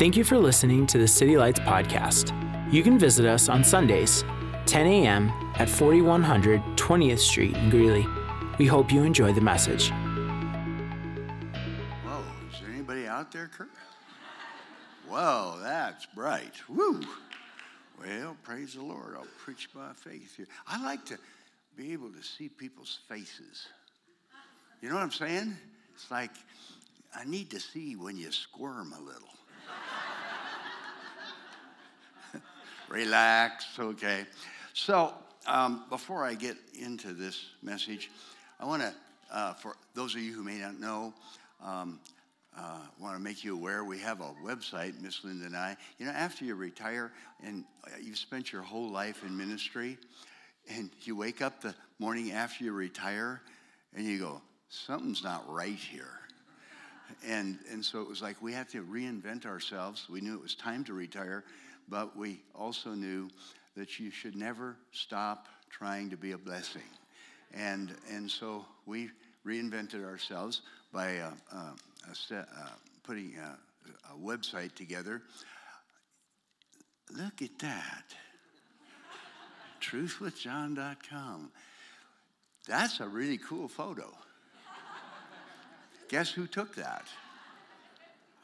Thank you for listening to the City Lights podcast. You can visit us on Sundays, 10 a.m. at 4100 20th Street in Greeley. We hope you enjoy the message. Whoa, is there anybody out there, Kurt? Whoa, that's bright. Woo. Well, praise the Lord. I'll preach by faith here. I like to be able to see people's faces. You know what I'm saying? It's like I need to see when you squirm a little. Relax, okay. So, um, before I get into this message, I want to, uh, for those of you who may not know, um, uh, want to make you aware we have a website, Miss Linda and I. You know, after you retire and you've spent your whole life in ministry, and you wake up the morning after you retire, and you go, something's not right here. And, and so it was like we had to reinvent ourselves. We knew it was time to retire, but we also knew that you should never stop trying to be a blessing. And, and so we reinvented ourselves by uh, uh, uh, putting a, a website together. Look at that. Truthwithjohn.com. That's a really cool photo. Guess who took that?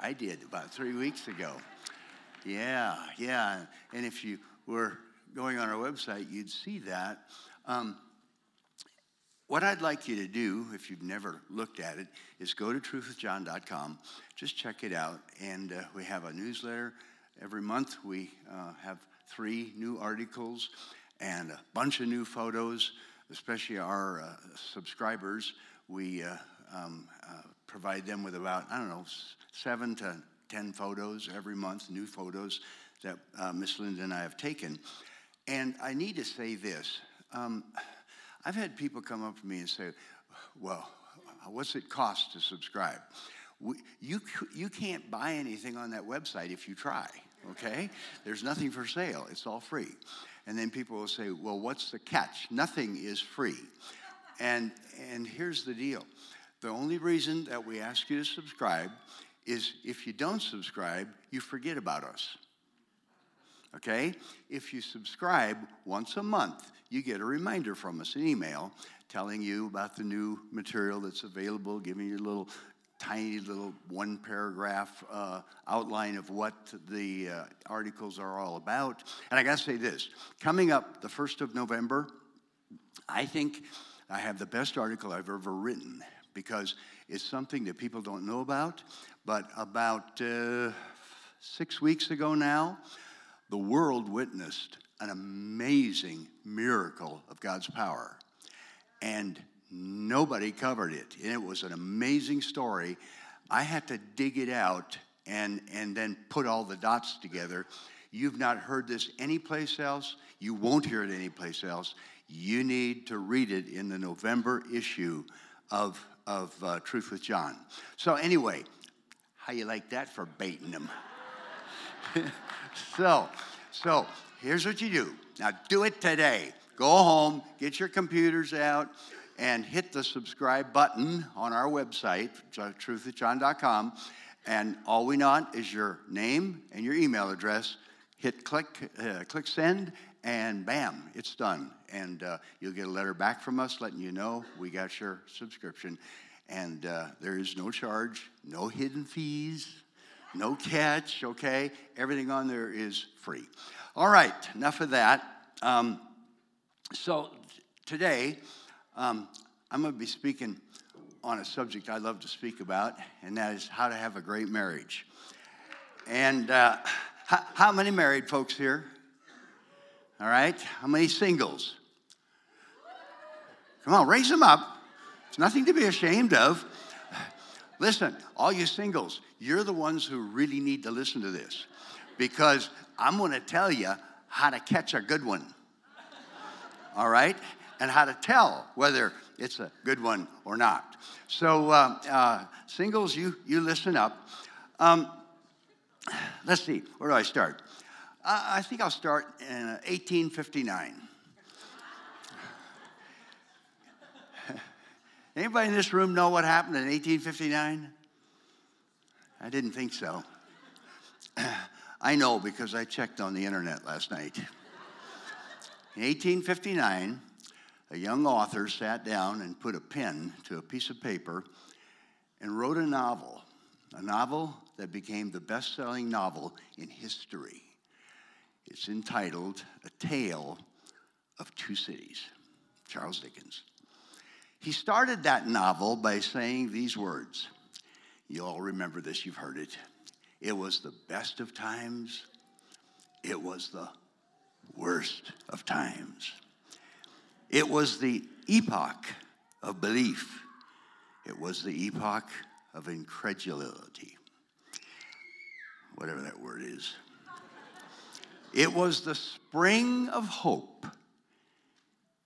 I did about three weeks ago. Yeah, yeah. And if you were going on our website, you'd see that. Um, what I'd like you to do, if you've never looked at it, is go to truthwithjohn.com. Just check it out. And uh, we have a newsletter. Every month we uh, have three new articles and a bunch of new photos, especially our uh, subscribers. We uh, um, uh, provide them with about, I don't know, seven to 10 photos every month, new photos that uh, Miss Linda and I have taken. And I need to say this. Um, I've had people come up to me and say, well, what's it cost to subscribe? We, you, you can't buy anything on that website if you try, okay? There's nothing for sale, it's all free. And then people will say, well, what's the catch? Nothing is free. And, and here's the deal the only reason that we ask you to subscribe is if you don't subscribe, you forget about us. Okay? If you subscribe once a month, you get a reminder from us, an email telling you about the new material that's available, giving you a little tiny little one paragraph uh, outline of what the uh, articles are all about. And I got to say this coming up the 1st of November, I think I have the best article I've ever written because it's something that people don't know about. But about uh, six weeks ago now, the world witnessed an amazing miracle of God's power. And nobody covered it. And it was an amazing story. I had to dig it out and, and then put all the dots together. You've not heard this anyplace else. You won't hear it anyplace else. You need to read it in the November issue of, of uh, Truth with John. So, anyway, how you like that for baiting them? so, so here's what you do. Now, do it today. Go home, get your computers out, and hit the subscribe button on our website, truthwithjohn.com. And all we want is your name and your email address. Hit click, uh, click send, and bam, it's done. And uh, you'll get a letter back from us letting you know we got your subscription. And uh, there is no charge, no hidden fees, no catch, okay? Everything on there is free. All right, enough of that. Um, so today, um, I'm going to be speaking on a subject I love to speak about, and that is how to have a great marriage. And uh, how, how many married folks here? All right, how many singles? Come on, raise them up. It's nothing to be ashamed of. Listen, all you singles, you're the ones who really need to listen to this because I'm going to tell you how to catch a good one. All right? And how to tell whether it's a good one or not. So, uh, uh, singles, you, you listen up. Um, let's see, where do I start? Uh, I think I'll start in 1859. Anybody in this room know what happened in 1859? I didn't think so. I know because I checked on the internet last night. In 1859, a young author sat down and put a pen to a piece of paper and wrote a novel, a novel that became the best selling novel in history. It's entitled A Tale of Two Cities, Charles Dickens. He started that novel by saying these words. You all remember this, you've heard it. It was the best of times, it was the worst of times. It was the epoch of belief, it was the epoch of incredulity, whatever that word is. It was the spring of hope,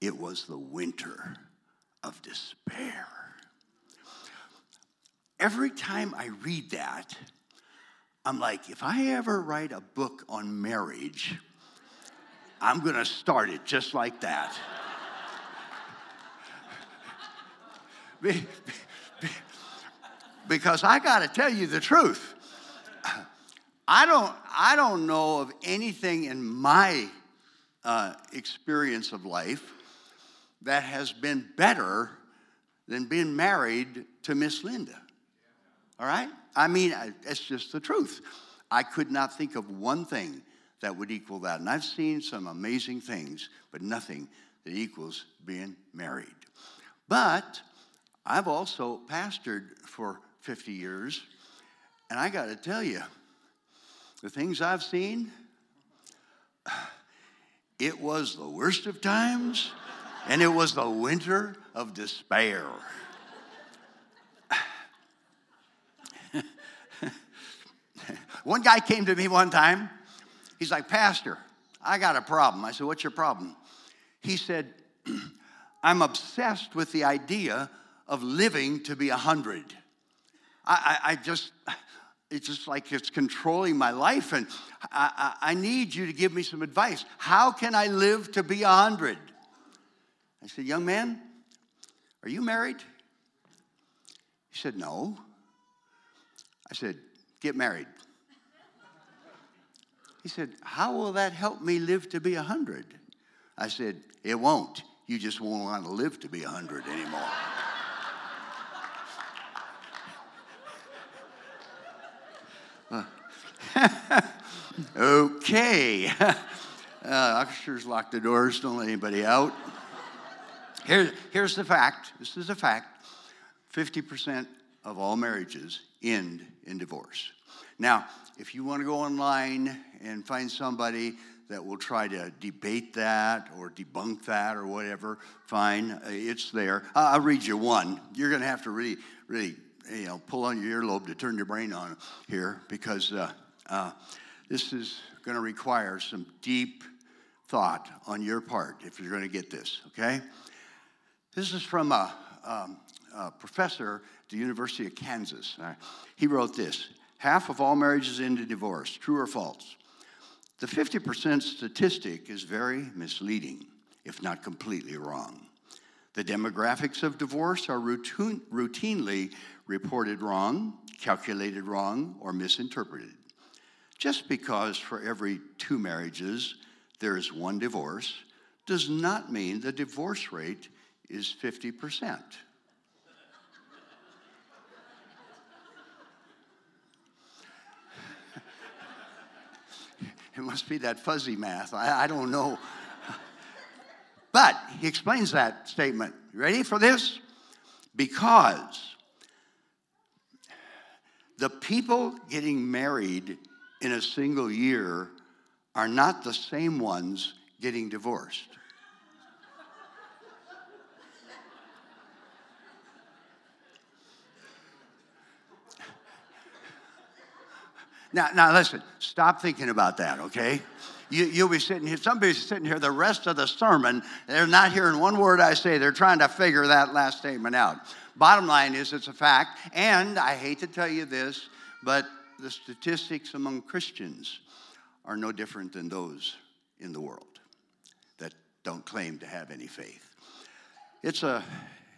it was the winter of despair. Every time I read that, I'm like, if I ever write a book on marriage, I'm going to start it just like that. because I got to tell you the truth. I don't, I don't know of anything in my uh, experience of life that has been better than being married to Miss Linda. All right? I mean, it's just the truth. I could not think of one thing that would equal that. And I've seen some amazing things, but nothing that equals being married. But I've also pastored for 50 years, and I got to tell you, the things I've seen, it was the worst of times, and it was the winter of despair. one guy came to me one time. He's like, Pastor, I got a problem. I said, What's your problem? He said, I'm obsessed with the idea of living to be a 100. I, I, I, just, it's just like it's controlling my life, and I, I, I need you to give me some advice. How can I live to be a 100? I said, Young man, are you married? He said, No. I said, Get married. He said, How will that help me live to be a 100? I said, It won't. You just won't want to live to be a 100 anymore. okay. Uh, lock the doors, don't let anybody out. Here, here's the fact this is a fact 50% of all marriages end in divorce. Now, if you want to go online and find somebody that will try to debate that or debunk that or whatever, fine, uh, it's there. I'll read you one. You're going to have to really, really, you know, pull on your earlobe to turn your brain on here because uh, uh, this is going to require some deep thought on your part if you're going to get this, okay? This is from a, um, a professor at the University of Kansas. Uh, he wrote this Half of all marriages end in divorce, true or false? The 50% statistic is very misleading, if not completely wrong. The demographics of divorce are routine, routinely reported wrong, calculated wrong, or misinterpreted. Just because for every two marriages there is one divorce does not mean the divorce rate is 50%. It must be that fuzzy math. I, I don't know. But he explains that statement. Ready for this? Because the people getting married in a single year are not the same ones getting divorced. Now, now listen, stop thinking about that, okay? You, you'll be sitting here, somebody's sitting here the rest of the sermon, they're not hearing one word I say, they're trying to figure that last statement out. Bottom line is, it's a fact, and I hate to tell you this, but the statistics among Christians are no different than those in the world that don't claim to have any faith. It's, a,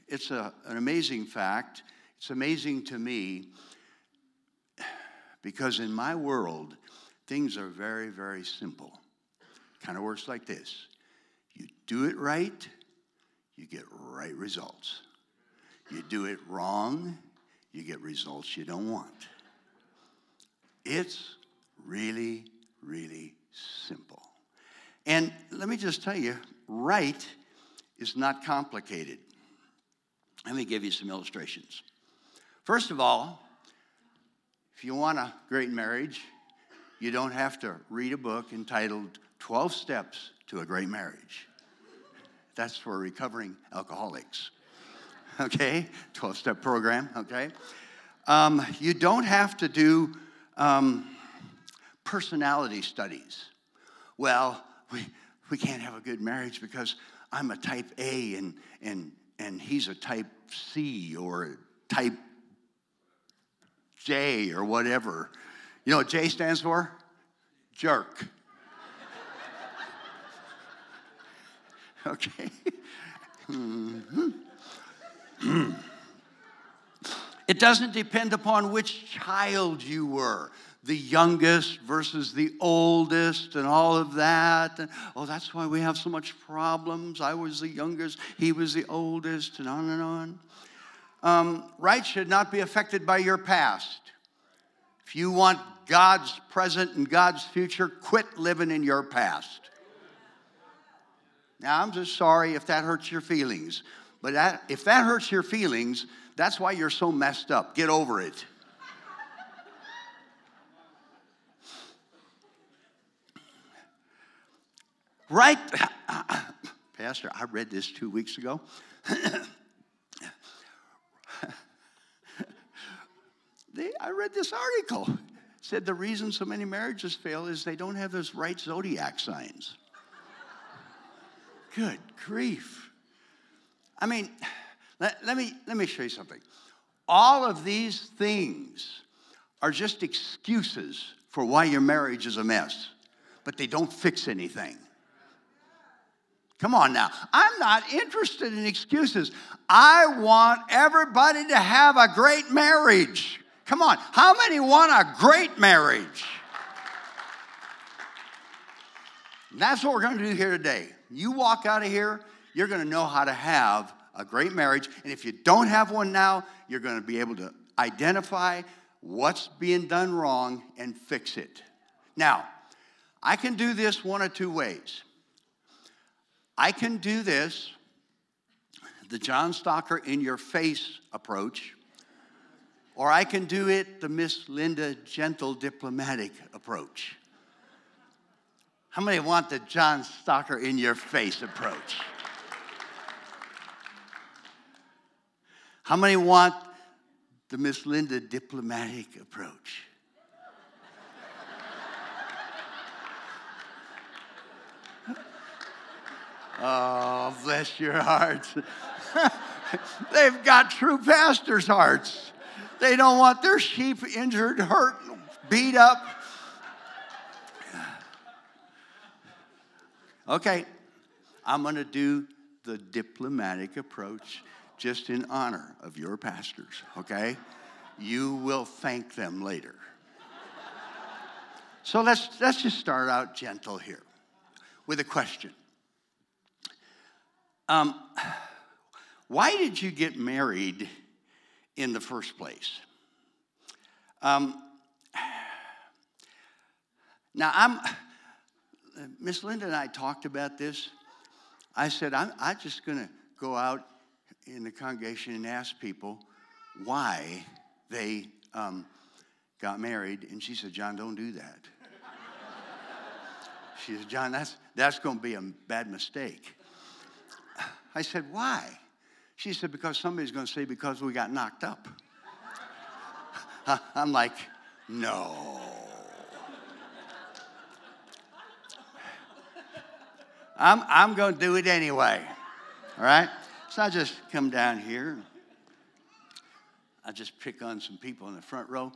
it's a, an amazing fact. It's amazing to me Because in my world, things are very, very simple. Kind of works like this you do it right, you get right results. You do it wrong, you get results you don't want. It's really, really simple. And let me just tell you, right is not complicated. Let me give you some illustrations. First of all, if you want a great marriage, you don't have to read a book entitled 12 Steps to a Great Marriage. That's for recovering alcoholics. Okay? 12 step program, okay? Um, you don't have to do um, personality studies. Well, we, we can't have a good marriage because I'm a type A and, and, and he's a type C or type J or whatever. You know what J stands for? Jerk. okay? Mm-hmm. it doesn't depend upon which child you were the youngest versus the oldest and all of that. And, oh, that's why we have so much problems. I was the youngest, he was the oldest, and on and on. Um, right should not be affected by your past. If you want God's present and God's future, quit living in your past. Now, I'm just sorry if that hurts your feelings, but that, if that hurts your feelings, that's why you're so messed up. Get over it. Right? Pastor, I read this two weeks ago. they, I read this article. Said the reason so many marriages fail is they don't have those right zodiac signs. Good grief. I mean, let, let, me, let me show you something. All of these things are just excuses for why your marriage is a mess, but they don't fix anything. Come on now. I'm not interested in excuses. I want everybody to have a great marriage. Come on. How many want a great marriage? that's what we're going to do here today. You walk out of here, you're going to know how to have a great marriage. And if you don't have one now, you're going to be able to identify what's being done wrong and fix it. Now, I can do this one of two ways. I can do this, the John Stalker in your face approach, or I can do it the Miss Linda gentle diplomatic approach. How many want the John Stalker in your face approach? How many want the Miss Linda diplomatic approach? Oh, bless your hearts. They've got true pastors' hearts. They don't want their sheep injured, hurt, beat up. Okay, I'm going to do the diplomatic approach just in honor of your pastors, okay? You will thank them later. So let's, let's just start out gentle here with a question. Um, why did you get married in the first place? Um, now, I'm, Miss Linda and I talked about this. I said, I'm, I'm just going to go out in the congregation and ask people why they um, got married. And she said, John, don't do that. she said, John, that's, that's going to be a bad mistake. I said, Why? She said, Because somebody's going to say, Because we got knocked up. I'm like, No. I'm, I'm going to do it anyway. All right? So I just come down here. I just pick on some people in the front row.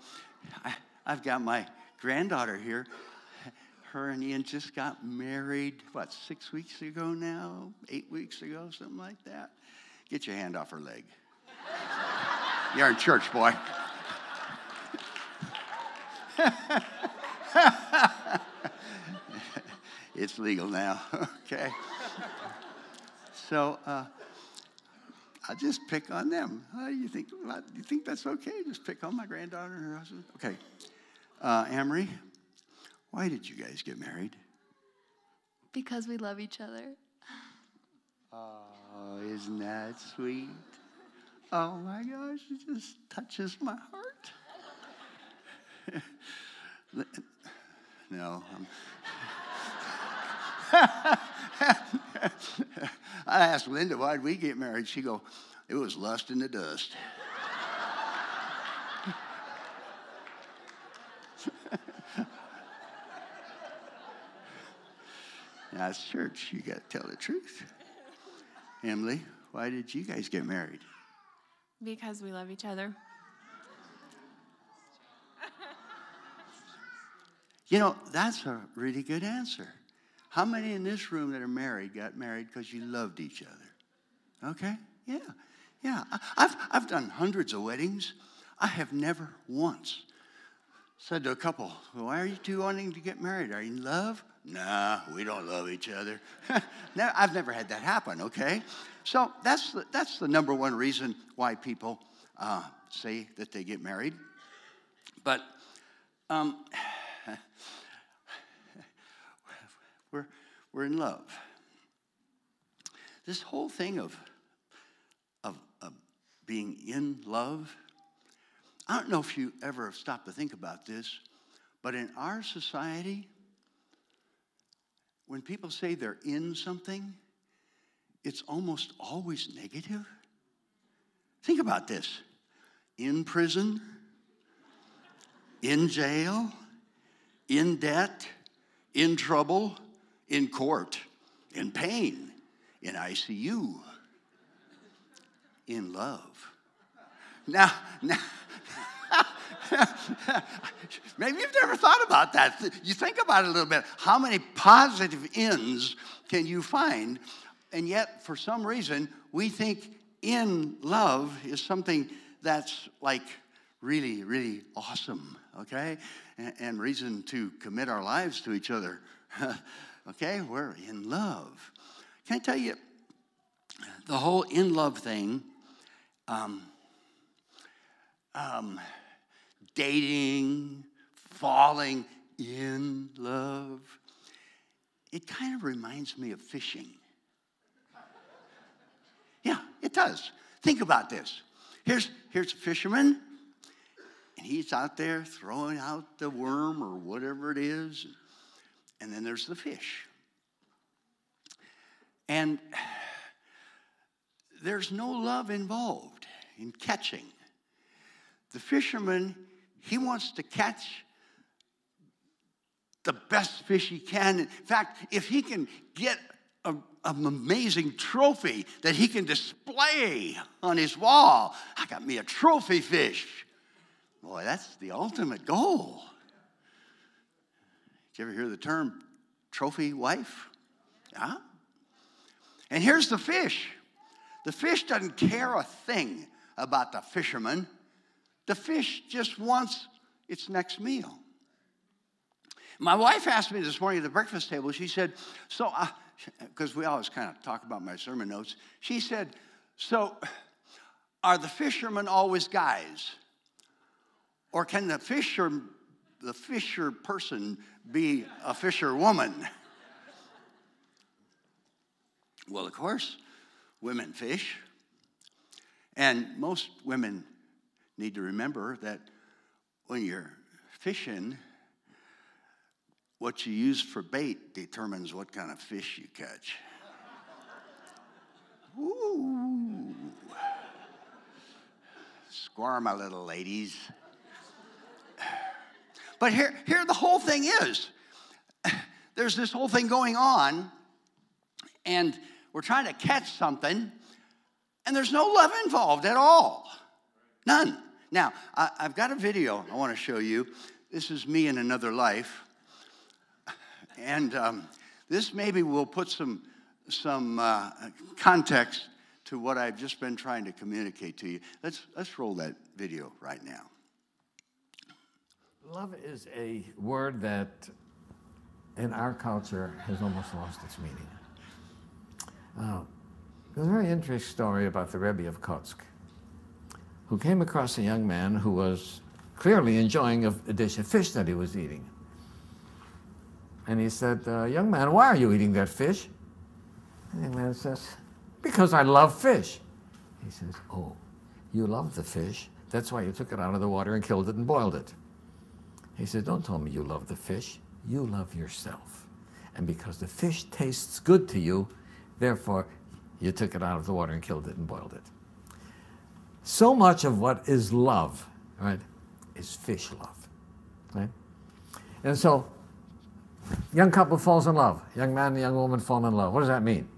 I, I've got my granddaughter here her and Ian just got married, what, six weeks ago now? Eight weeks ago, something like that? Get your hand off her leg. You're in church, boy. it's legal now, okay? So uh, I just pick on them. Uh, you think you think that's okay? Just pick on my granddaughter and her husband. Okay, uh, Amory, why did you guys get married? Because we love each other. Oh, isn't that sweet? Oh my gosh, it just touches my heart. no. I asked Linda, why'd we get married? She go, it was lust in the dust. That's church. You got to tell the truth. Emily, why did you guys get married? Because we love each other. You know, that's a really good answer. How many in this room that are married got married because you loved each other? Okay? Yeah. Yeah. I've, I've done hundreds of weddings. I have never once said to a couple, Why are you two wanting to get married? Are you in love? Nah, we don't love each other. I've never had that happen, okay? So that's the, that's the number one reason why people uh, say that they get married. But um, we're, we're in love. This whole thing of, of, of being in love, I don't know if you ever have stopped to think about this, but in our society, when people say they're in something, it's almost always negative. Think about this in prison, in jail, in debt, in trouble, in court, in pain, in ICU, in love. Now, now Maybe you've never thought about that. You think about it a little bit. How many positive ends can you find? And yet, for some reason, we think in love is something that's like really, really awesome, okay? And, reason to commit our lives to each other. okay, we're in love. Can I tell you, the whole in love thing, um, um, dating, falling in love. It kind of reminds me of fishing. Yeah, it does. Think about this. Here's, here's a fisherman, and he's out there throwing out the worm or whatever it is, and then there's the fish. And there's no love involved in catching. The fisherman he wants to catch the best fish he can. In fact, if he can get a, an amazing trophy that he can display on his wall, I got me a trophy fish. Boy, that's the ultimate goal. Did you ever hear the term trophy wife? Yeah. And here's the fish the fish doesn't care a thing about the fisherman. The fish just wants its next meal. My wife asked me this morning at the breakfast table, she said, So, because uh, we always kind of talk about my sermon notes, she said, So, are the fishermen always guys? Or can the fisher, the fisher person be a fisher woman? Well, of course, women fish. And most women need to remember that when you're fishing, what you use for bait determines what kind of fish you catch. Ooh. Square my little ladies. But here, here the whole thing is there's this whole thing going on, and we're trying to catch something, and there's no love involved at all. None. Now, I, have got a video I want to show you. This is me in another life. And um, this maybe will put some, some uh, context to what I've just been trying to communicate to you. Let's, let's roll that video right now. Love is a word that in our culture has almost lost its meaning. Uh, there's a very interesting story about the Rebbe of Kotsk, who came across a young man who was clearly enjoying a, a dish of fish that he was eating. And he said, uh, Young man, why are you eating that fish? And the young man says, Because I love fish. He says, Oh, you love the fish? That's why you took it out of the water and killed it and boiled it. He says, Don't tell me you love the fish. You love yourself. And because the fish tastes good to you, therefore you took it out of the water and killed it and boiled it. So much of what is love, right, is fish love. Right? And so young couple falls in love. Young man and young woman fall in love. What does that mean?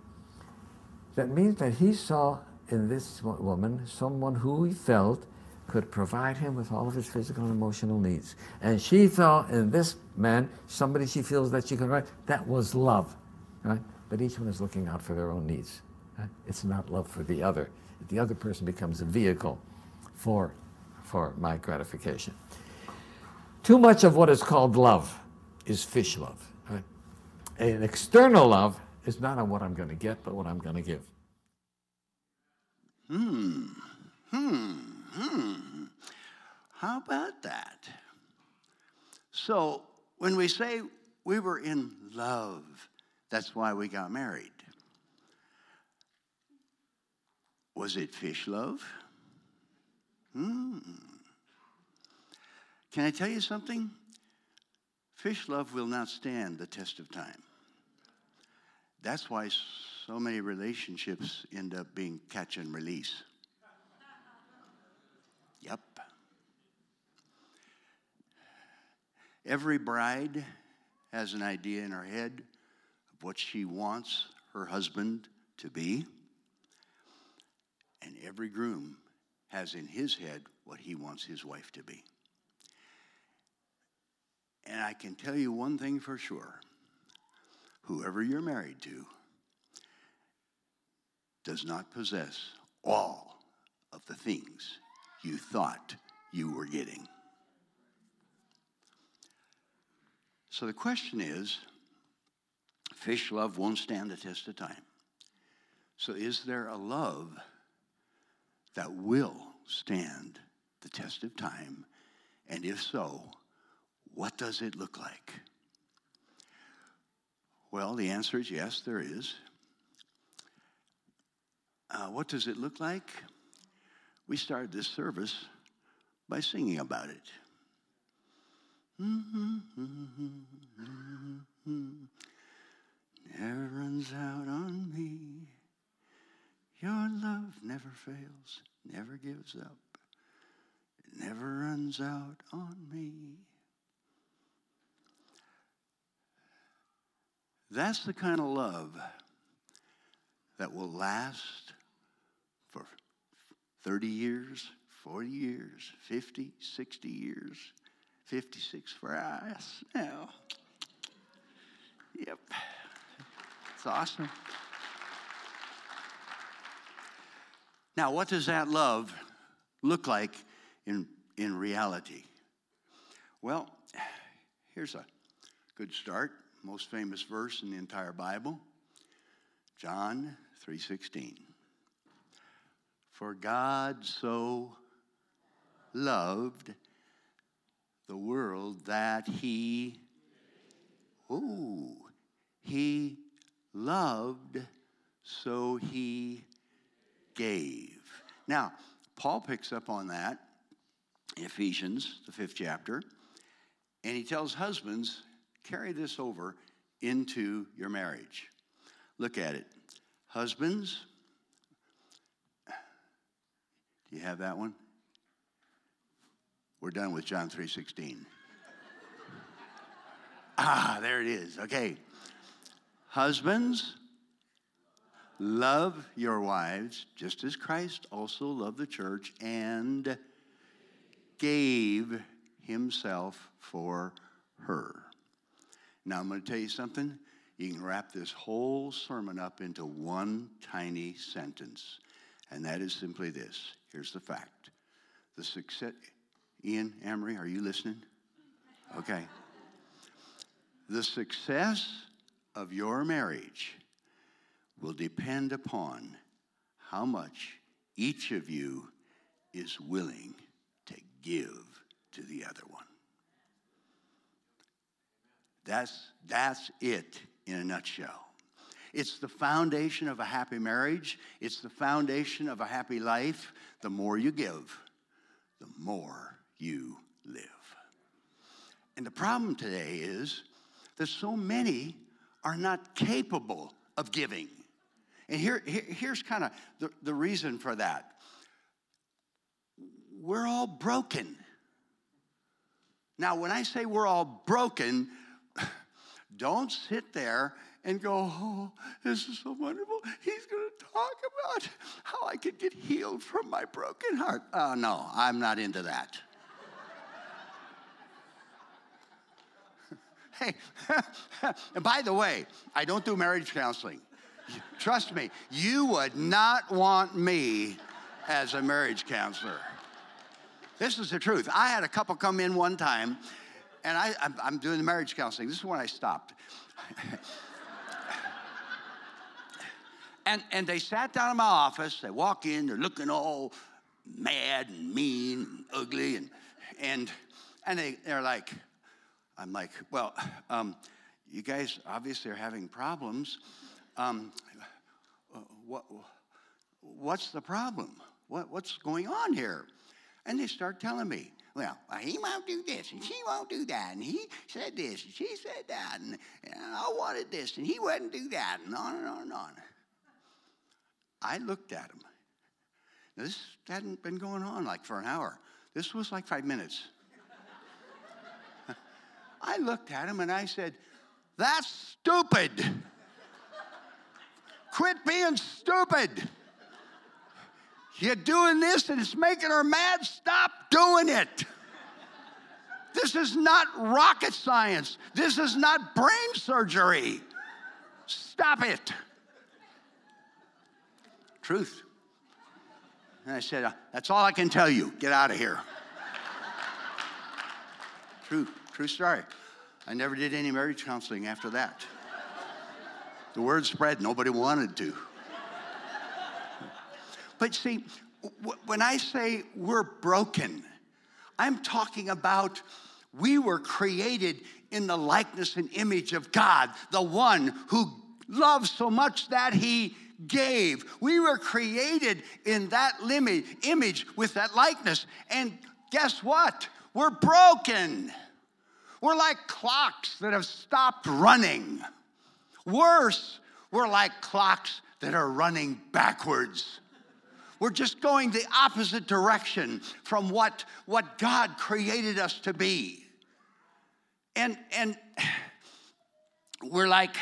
That means that he saw in this woman someone who he felt could provide him with all of his physical and emotional needs. And she saw in this man somebody she feels that she can write. That was love, right? But each one is looking out for their own needs. Right? It's not love for the other. The other person becomes a vehicle for, for my gratification. Too much of what is called love is fish love. Right? An external love is not on what I'm going to get, but what I'm going to give. Hmm. Hmm. Hmm. How about that? So, when we say we were in love, that's why we got married. Was it fish love? Hmm. Can I tell you something? Fish love will not stand the test of time. That's why so many relationships end up being catch and release. Yep. Every bride has an idea in her head of what she wants her husband to be. And every groom has in his head what he wants his wife to be. And I can tell you one thing for sure whoever you're married to does not possess all of the things you thought you were getting. So the question is fish love won't stand the test of time. So is there a love that will stand the test of time? And if so, what does it look like? Well, the answer is yes, there is. Uh, what does it look like? We started this service by singing about it. Never runs out on me. Your love never fails, never gives up. It never runs out on me. That's the kind of love that will last for 30 years, 40 years, 50, 60 years, 56 for us now. Yep. It's awesome. Now, what does that love look like in, in reality? Well, here's a good start most famous verse in the entire Bible, John 3:16. For God so loved the world that he ooh, he loved so he gave. Now, Paul picks up on that, in Ephesians, the fifth chapter, and he tells husbands carry this over into your marriage. Look at it. Husbands, do you have that one? We're done with John 3:16. ah, there it is. Okay. Husbands, love your wives just as Christ also loved the church and gave himself for her. Now, I'm going to tell you something. You can wrap this whole sermon up into one tiny sentence, and that is simply this. Here's the fact. The success, Ian Amory, are you listening? Okay. The success of your marriage will depend upon how much each of you is willing to give to the other one. That's, that's it in a nutshell. It's the foundation of a happy marriage. It's the foundation of a happy life. The more you give, the more you live. And the problem today is that so many are not capable of giving. And here, here here's kind of the, the reason for that. We're all broken. Now, when I say we're all broken, don't sit there and go, oh, this is so wonderful. He's going to talk about how I can get healed from my broken heart. Oh, no, I'm not into that. hey, and by the way, I don't do marriage counseling. Trust me, you would not want me as a marriage counselor. This is the truth. I had a couple come in one time, and I, am doing the marriage counseling. This is when I stopped. and, and they sat down in my office. They walk in, they're looking all mad and mean and ugly. And, and, and they, they're like, I'm like, well, um, you guys obviously are having problems. Um, what, what's the problem? What, what's going on here? And they start telling me, well, he won't do this and she won't do that, and he said this and she said that, and, and I wanted this and he wouldn't do that, and on and on and on. I looked at him. Now, this hadn't been going on like for an hour. This was like five minutes. I looked at him and I said, That's stupid. Quit being stupid. You're doing this and it's making her mad. Stop doing it. This is not rocket science. This is not brain surgery. Stop it. Truth. And I said, uh, That's all I can tell you. Get out of here. true, true story. I never did any marriage counseling after that. The word spread, nobody wanted to. But see, when I say we're broken, I'm talking about we were created in the likeness and image of God, the one who loves so much that he gave. We were created in that image with that likeness. And guess what? We're broken. We're like clocks that have stopped running. Worse, we're like clocks that are running backwards. We're just going the opposite direction from what, what God created us to be. And, and we're like,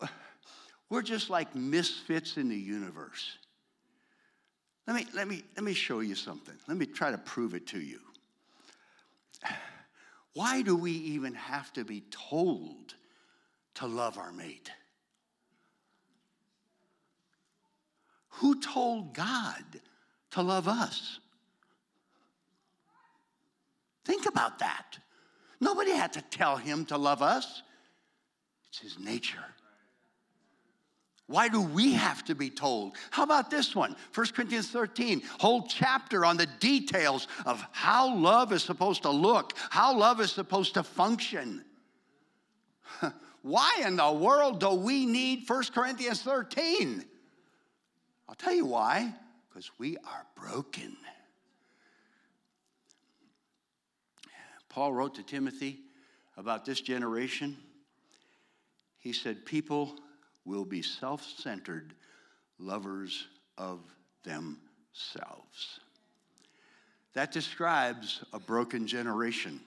we're just like misfits in the universe. Let me, let, me, let me show you something. Let me try to prove it to you. Why do we even have to be told to love our mate? Who told God to love us? Think about that. Nobody had to tell him to love us, it's his nature. Why do we have to be told? How about this one? 1 Corinthians 13, whole chapter on the details of how love is supposed to look, how love is supposed to function. Why in the world do we need 1 Corinthians 13? I'll tell you why. Because we are broken. Paul wrote to Timothy about this generation. He said, People will be self centered lovers of themselves. That describes a broken generation.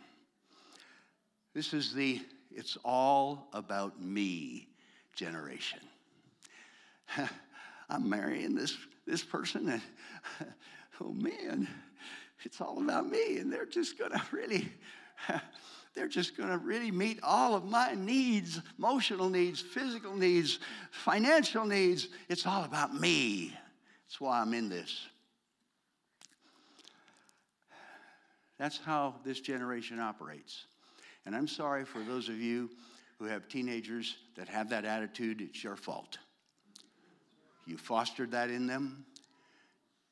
This is the it's all about me generation. I'm marrying this, this person, and oh man, it's all about me. And they're just gonna really, they're just gonna really meet all of my needs emotional needs, physical needs, financial needs. It's all about me. That's why I'm in this. That's how this generation operates. And I'm sorry for those of you who have teenagers that have that attitude, it's your fault. You fostered that in them.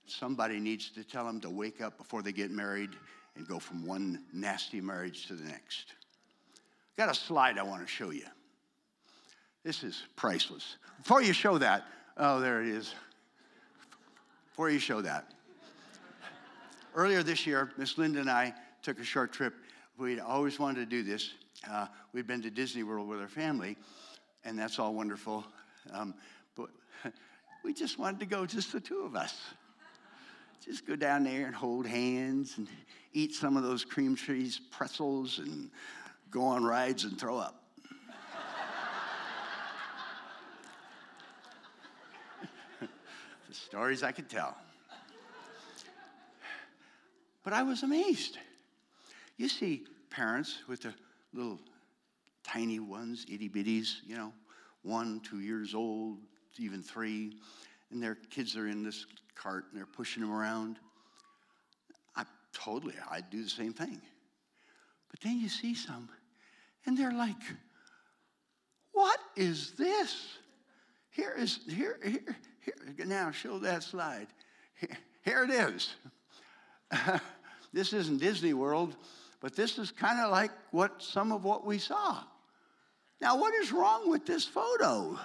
Somebody needs to tell them to wake up before they get married and go from one nasty marriage to the next. Got a slide I want to show you. This is priceless. Before you show that, oh, there it is. Before you show that. Earlier this year, Miss Linda and I took a short trip. We'd always wanted to do this. Uh, we'd been to Disney World with our family, and that's all wonderful. Um, but we just wanted to go, just the two of us. Just go down there and hold hands and eat some of those cream cheese pretzels and go on rides and throw up. the stories I could tell. But I was amazed. You see parents with the little tiny ones, itty bitties, you know, one, two years old, even three, and their kids are in this cart and they're pushing them around. I totally, I'd do the same thing. But then you see some, and they're like, what is this? Here is, here, here, here. Now, show that slide. Here, here it is. this isn't Disney World, but this is kind of like what some of what we saw. Now, what is wrong with this photo?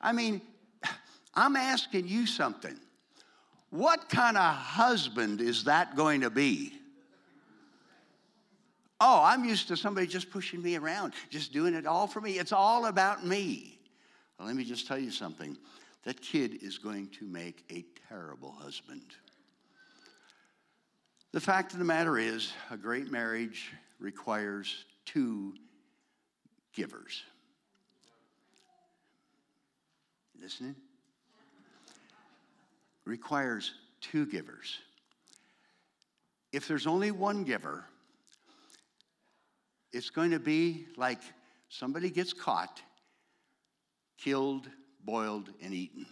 I mean, I'm asking you something. What kind of husband is that going to be? Oh, I'm used to somebody just pushing me around, just doing it all for me. It's all about me. Well, let me just tell you something. That kid is going to make a terrible husband. The fact of the matter is, a great marriage requires two givers. Listening? Requires two givers. If there's only one giver, it's going to be like somebody gets caught, killed, boiled, and eaten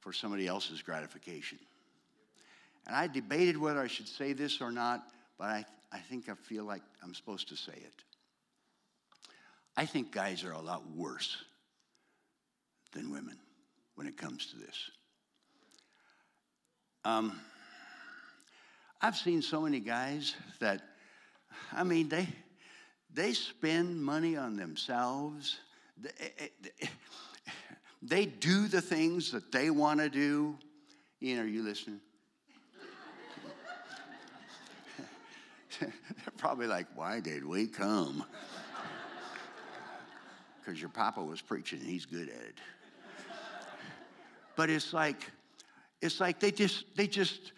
for somebody else's gratification. And I debated whether I should say this or not, but I, I think I feel like I'm supposed to say it. I think guys are a lot worse than women when it comes to this. Um, I've seen so many guys that, I mean, they, they spend money on themselves. They, do the things that they want to do. Ian, are you listening? They're probably like, why did we come? Because your papa was preaching and he's good at it. But it's like, it's like they just, they just,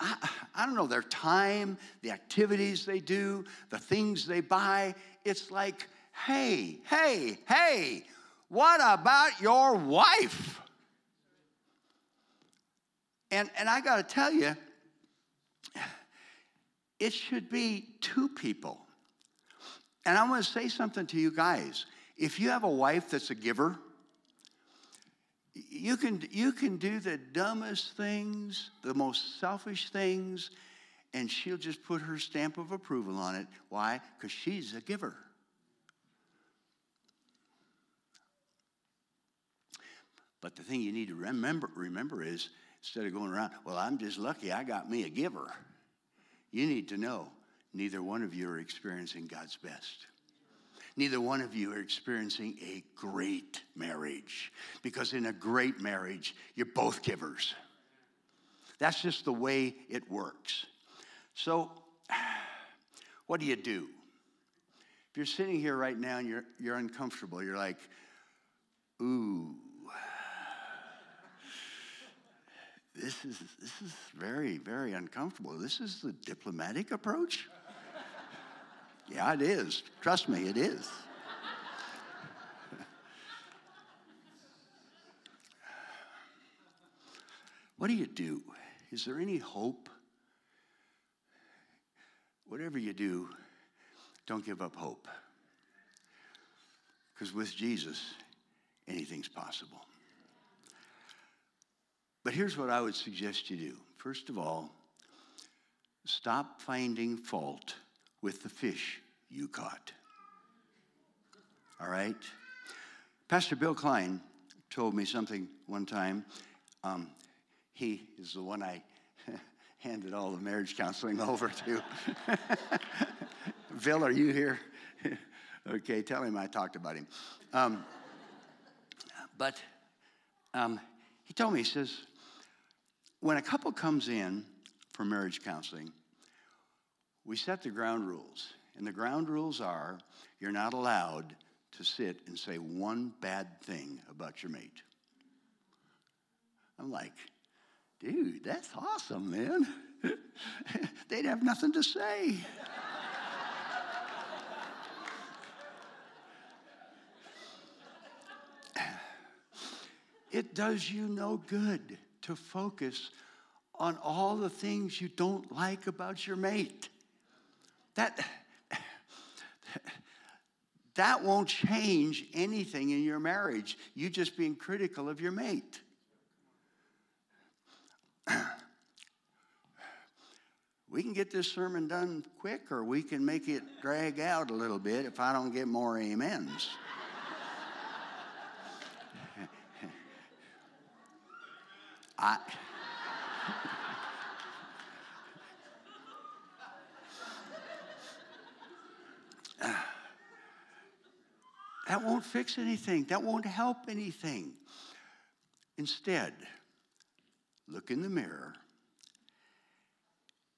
I, I don't know, their time, the activities they do, the things they buy. It's like, hey, hey, hey, what about your wife? And, and I got to tell you, it should be two people. And I want to say something to you guys. If you have a wife that's a giver, you can, you can do the dumbest things, the most selfish things, and she'll just put her stamp of approval on it. Why? Because she's a giver. But the thing you need to remember, remember is instead of going around, well, I'm just lucky I got me a giver. You need to know neither one of you are experiencing God's best. Neither one of you are experiencing a great marriage because in a great marriage, you're both givers. That's just the way it works. So, what do you do? If you're sitting here right now and you're, you're uncomfortable, you're like, ooh, this is, this is very, very uncomfortable. This is the diplomatic approach? Yeah, it is. Trust me, it is. what do you do? Is there any hope? Whatever you do, don't give up hope. Because with Jesus, anything's possible. But here's what I would suggest you do. First of all, stop finding fault with the fish you caught. All right? Pastor Bill Klein told me something one time. Um, he is the one I handed all the marriage counseling over to. Bill, are you here? okay, tell him I talked about him. Um, but um, he told me, he says, when a couple comes in for marriage counseling, we set the ground rules. And the ground rules are you're not allowed to sit and say one bad thing about your mate. I'm like, dude, that's awesome, man. They'd have nothing to say. it does you no good to focus on all the things you don't like about your mate. That, that won't change anything in your marriage. You just being critical of your mate. we can get this sermon done quick, or we can make it drag out a little bit if I don't get more amens. I. that won't fix anything. That won't help anything. Instead, look in the mirror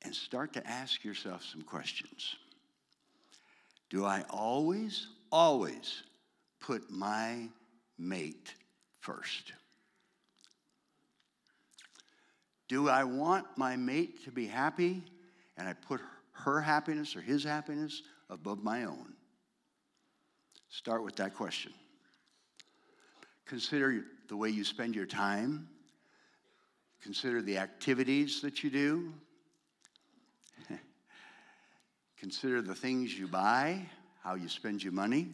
and start to ask yourself some questions. Do I always, always put my mate first? Do I want my mate to be happy and I put her happiness or his happiness above my own? Start with that question. Consider the way you spend your time. Consider the activities that you do. Consider the things you buy, how you spend your money.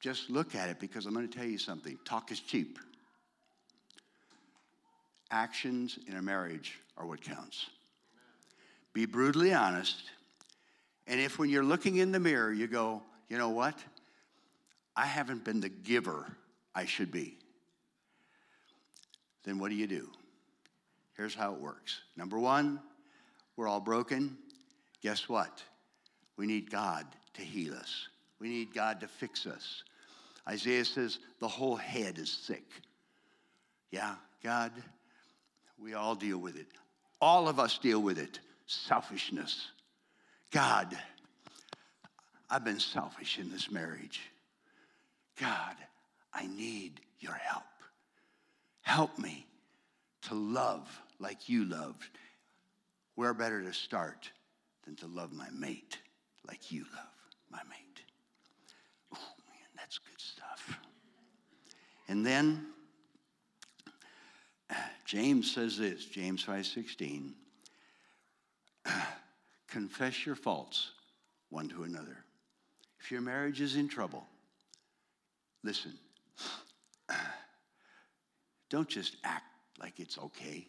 Just look at it because I'm going to tell you something. Talk is cheap. Actions in a marriage are what counts. Be brutally honest. And if when you're looking in the mirror, you go, you know what? I haven't been the giver I should be. Then what do you do? Here's how it works. Number one, we're all broken. Guess what? We need God to heal us. We need God to fix us. Isaiah says the whole head is sick. Yeah, God, we all deal with it. All of us deal with it. Selfishness. God, I've been selfish in this marriage. God, I need your help. Help me to love like you loved. Where better to start than to love my mate like you love my mate? Oh, man, that's good stuff. And then James says this, James 5:16, confess your faults one to another. If your marriage is in trouble, listen. Don't just act like it's okay.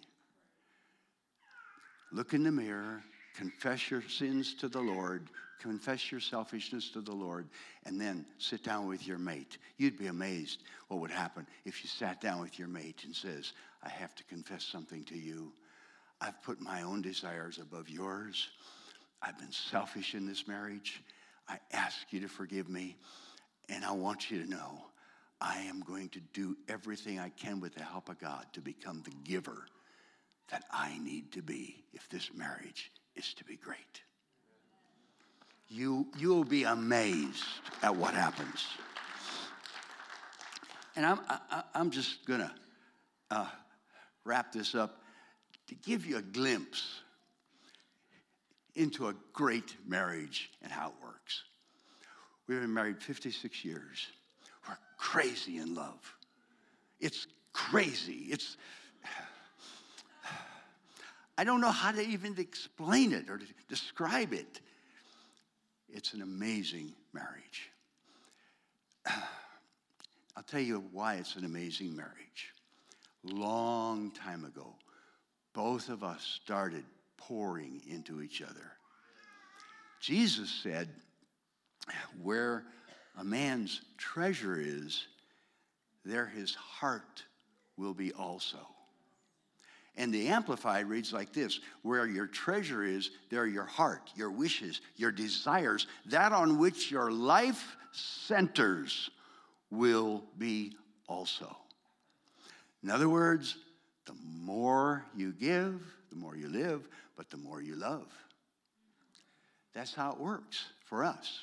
Look in the mirror, confess your sins to the Lord, confess your selfishness to the Lord, and then sit down with your mate. You'd be amazed what would happen if you sat down with your mate and says, I have to confess something to you. I've put my own desires above yours. I've been selfish in this marriage. I ask you to forgive me. And I want you to know I am going to do everything I can with the help of God to become the giver that I need to be if this marriage is to be great. You, you'll be amazed at what happens. And I'm, I, I'm just going to uh, wrap this up to give you a glimpse into a great marriage and how it works. We've been married 56 years. Crazy in love. It's crazy. It's I don't know how to even explain it or describe it. It's an amazing marriage. I'll tell you why it's an amazing marriage. Long time ago, both of us started pouring into each other. Jesus said, Where a man's treasure is, there his heart will be also. And the Amplified reads like this Where your treasure is, there your heart, your wishes, your desires, that on which your life centers will be also. In other words, the more you give, the more you live, but the more you love. That's how it works for us.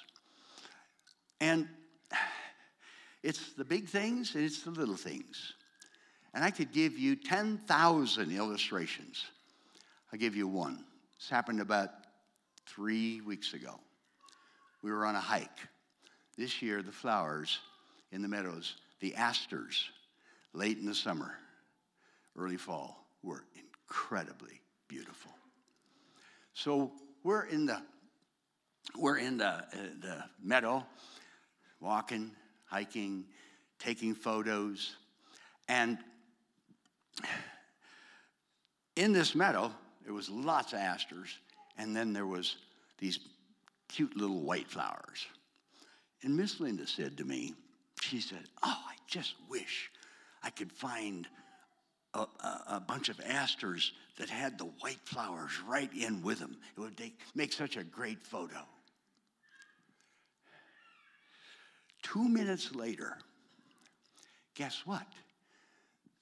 And it's the big things and it's the little things. And I could give you 10,000 illustrations. I'll give you one. This happened about three weeks ago. We were on a hike. This year, the flowers in the meadows, the asters, late in the summer, early fall, were incredibly beautiful. So we're in the we're in the, uh, the meadow, walking, hiking, taking photos, and in this meadow, there was lots of asters, and then there was these cute little white flowers. And Miss Linda said to me, she said, Oh, I just wish I could find a, a, a, bunch of asters that had the white flowers right in with them. It would make, make such a great photo. Two minutes later, guess what?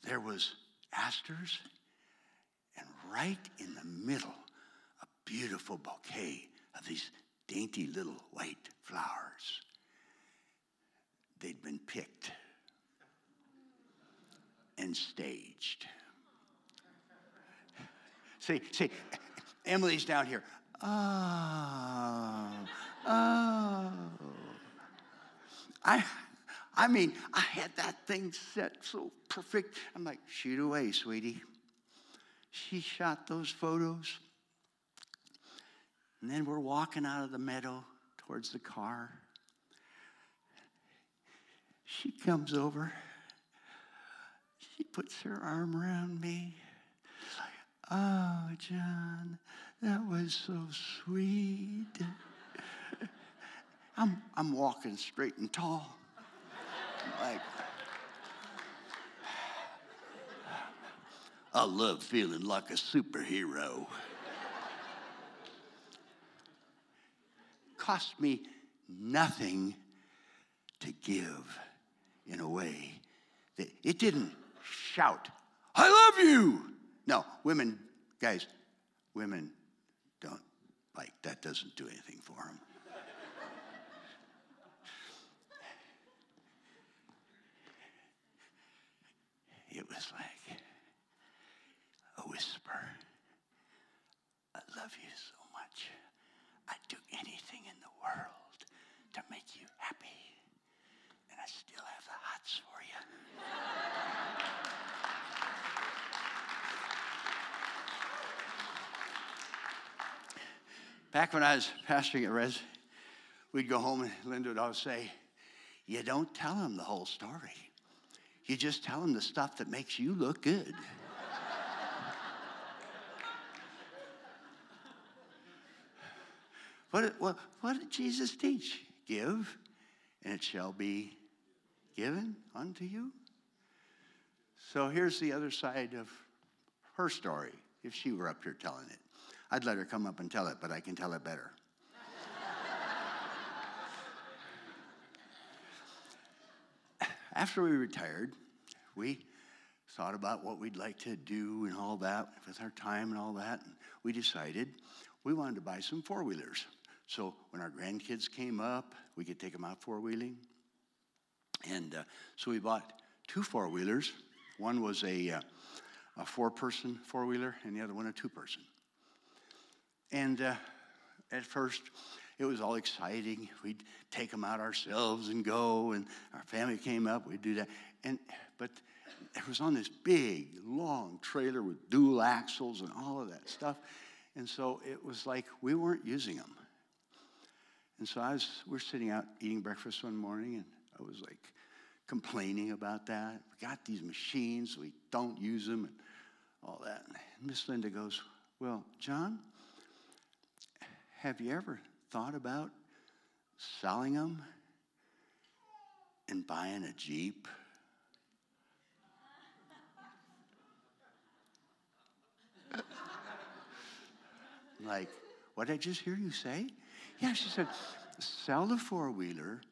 There was asters, and right in the middle, a beautiful bouquet of these dainty little white flowers. They'd been picked and staged. See, see, Emily's down here. Oh, oh. I, I mean, I had that thing set so perfect. I'm like, shoot away, sweetie. She shot those photos. And then we're walking out of the meadow towards the car. She comes over. She puts her arm around me. Oh, John, that was so sweet. I'm, I'm walking straight and tall. Like, I love feeling like a superhero. Cost me nothing to give in a way that it didn't shout, I love you. No, women, guys, women don't like that, doesn't do anything for them. It was like a whisper. I love you so much. I'd do anything in the world to make you happy. And I still have the hots for you. Back when I was pastoring at Res, we'd go home and Linda would always say, You don't tell them the whole story. You just tell them the stuff that makes you look good. what, what, what did Jesus teach? Give, and it shall be given unto you. So here's the other side of her story, if she were up here telling it. I'd let her come up and tell it, but I can tell it better. After we retired, we thought about what we'd like to do and all that with our time and all that. And we decided we wanted to buy some four wheelers. So when our grandkids came up, we could take them out four wheeling. And uh, so we bought two four wheelers. One was a, uh, a four person four wheeler, and the other one a two person. And uh, at first, it was all exciting. We'd take them out ourselves and go, and our family came up. We'd do that, and but it was on this big, long trailer with dual axles and all of that stuff, and so it was like we weren't using them. And so I was, we're sitting out eating breakfast one morning, and I was like complaining about that. We got these machines, we don't use them, and all that. And Miss Linda goes, Well, John, have you ever thought about selling them and buying a Jeep? like, what did I just hear you say? Yeah, she said, sell the four wheeler,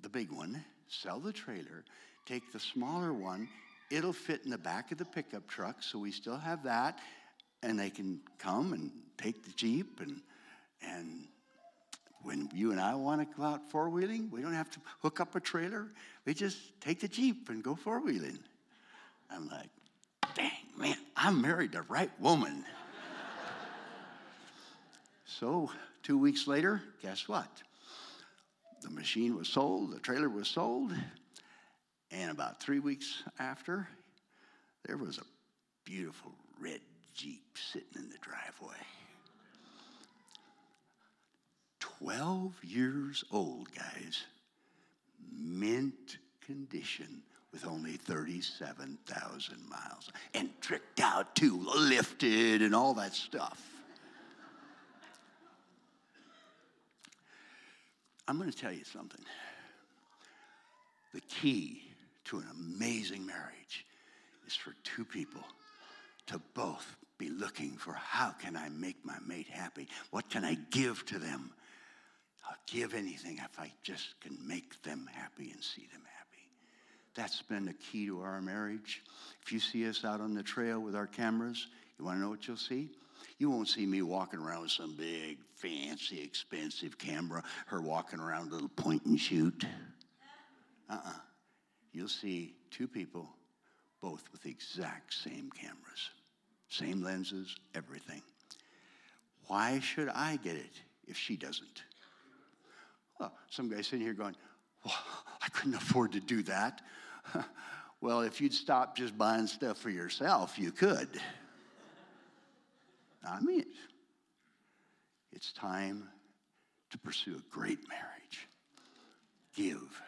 the big one, sell the trailer, take the smaller one. It'll fit in the back of the pickup truck, so we still have that, and they can come and take the Jeep. And, and when you and I want to go out four wheeling, we don't have to hook up a trailer. We just take the Jeep and go four wheeling. I'm like, dang, man, I'm married the right woman. so, two weeks later, guess what? The machine was sold, the trailer was sold, and about three weeks after, there was a beautiful red Jeep sitting in the driveway. 12 years old, guys. Mint condition with only 37,000 miles. And tricked out too, lifted and all that stuff. I'm going to tell you something. The key to an amazing marriage is for two people to both be looking for how can I make my mate happy? What can I give to them? I'll give anything if I just can make them happy and see them happy. That's been the key to our marriage. If you see us out on the trail with our cameras, you want to know what you'll see? You won't see me walking around with some big, fancy, expensive camera, her walking around with a little point and shoot. Uh uh-uh. uh. you will see two people, both with the exact same cameras, same lenses, everything. Why should I get it if she doesn't? Some guy sitting here going, well, I couldn't afford to do that. well, if you'd stop just buying stuff for yourself, you could. I mean it. It's time to pursue a great marriage. Give,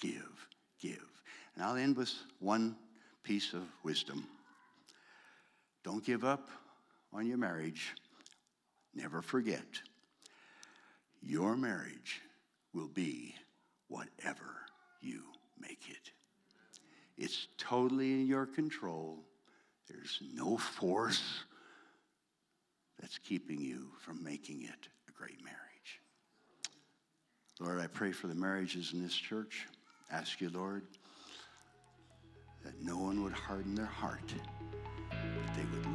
give, give. And I'll end with one piece of wisdom. Don't give up on your marriage. Never forget, your marriage will be whatever you make it. It's totally in your control. There's no force that's keeping you from making it a great marriage. Lord, I pray for the marriages in this church. Ask you, Lord, that no one would harden their heart, that they would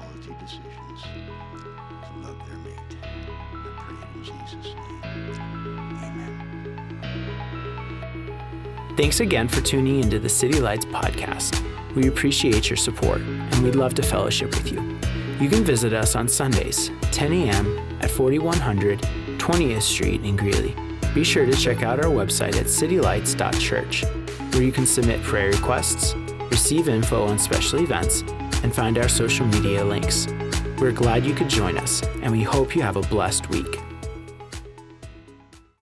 quality decisions to love their mate. I pray in Jesus' name. Amen. Thanks again for tuning into the City Lights podcast. We appreciate your support and we'd love to fellowship with you. You can visit us on Sundays, 10 a.m. at 4100 20th Street in Greeley. Be sure to check out our website at citylights.church, where you can submit prayer requests, receive info on special events, and find our social media links. We're glad you could join us, and we hope you have a blessed week.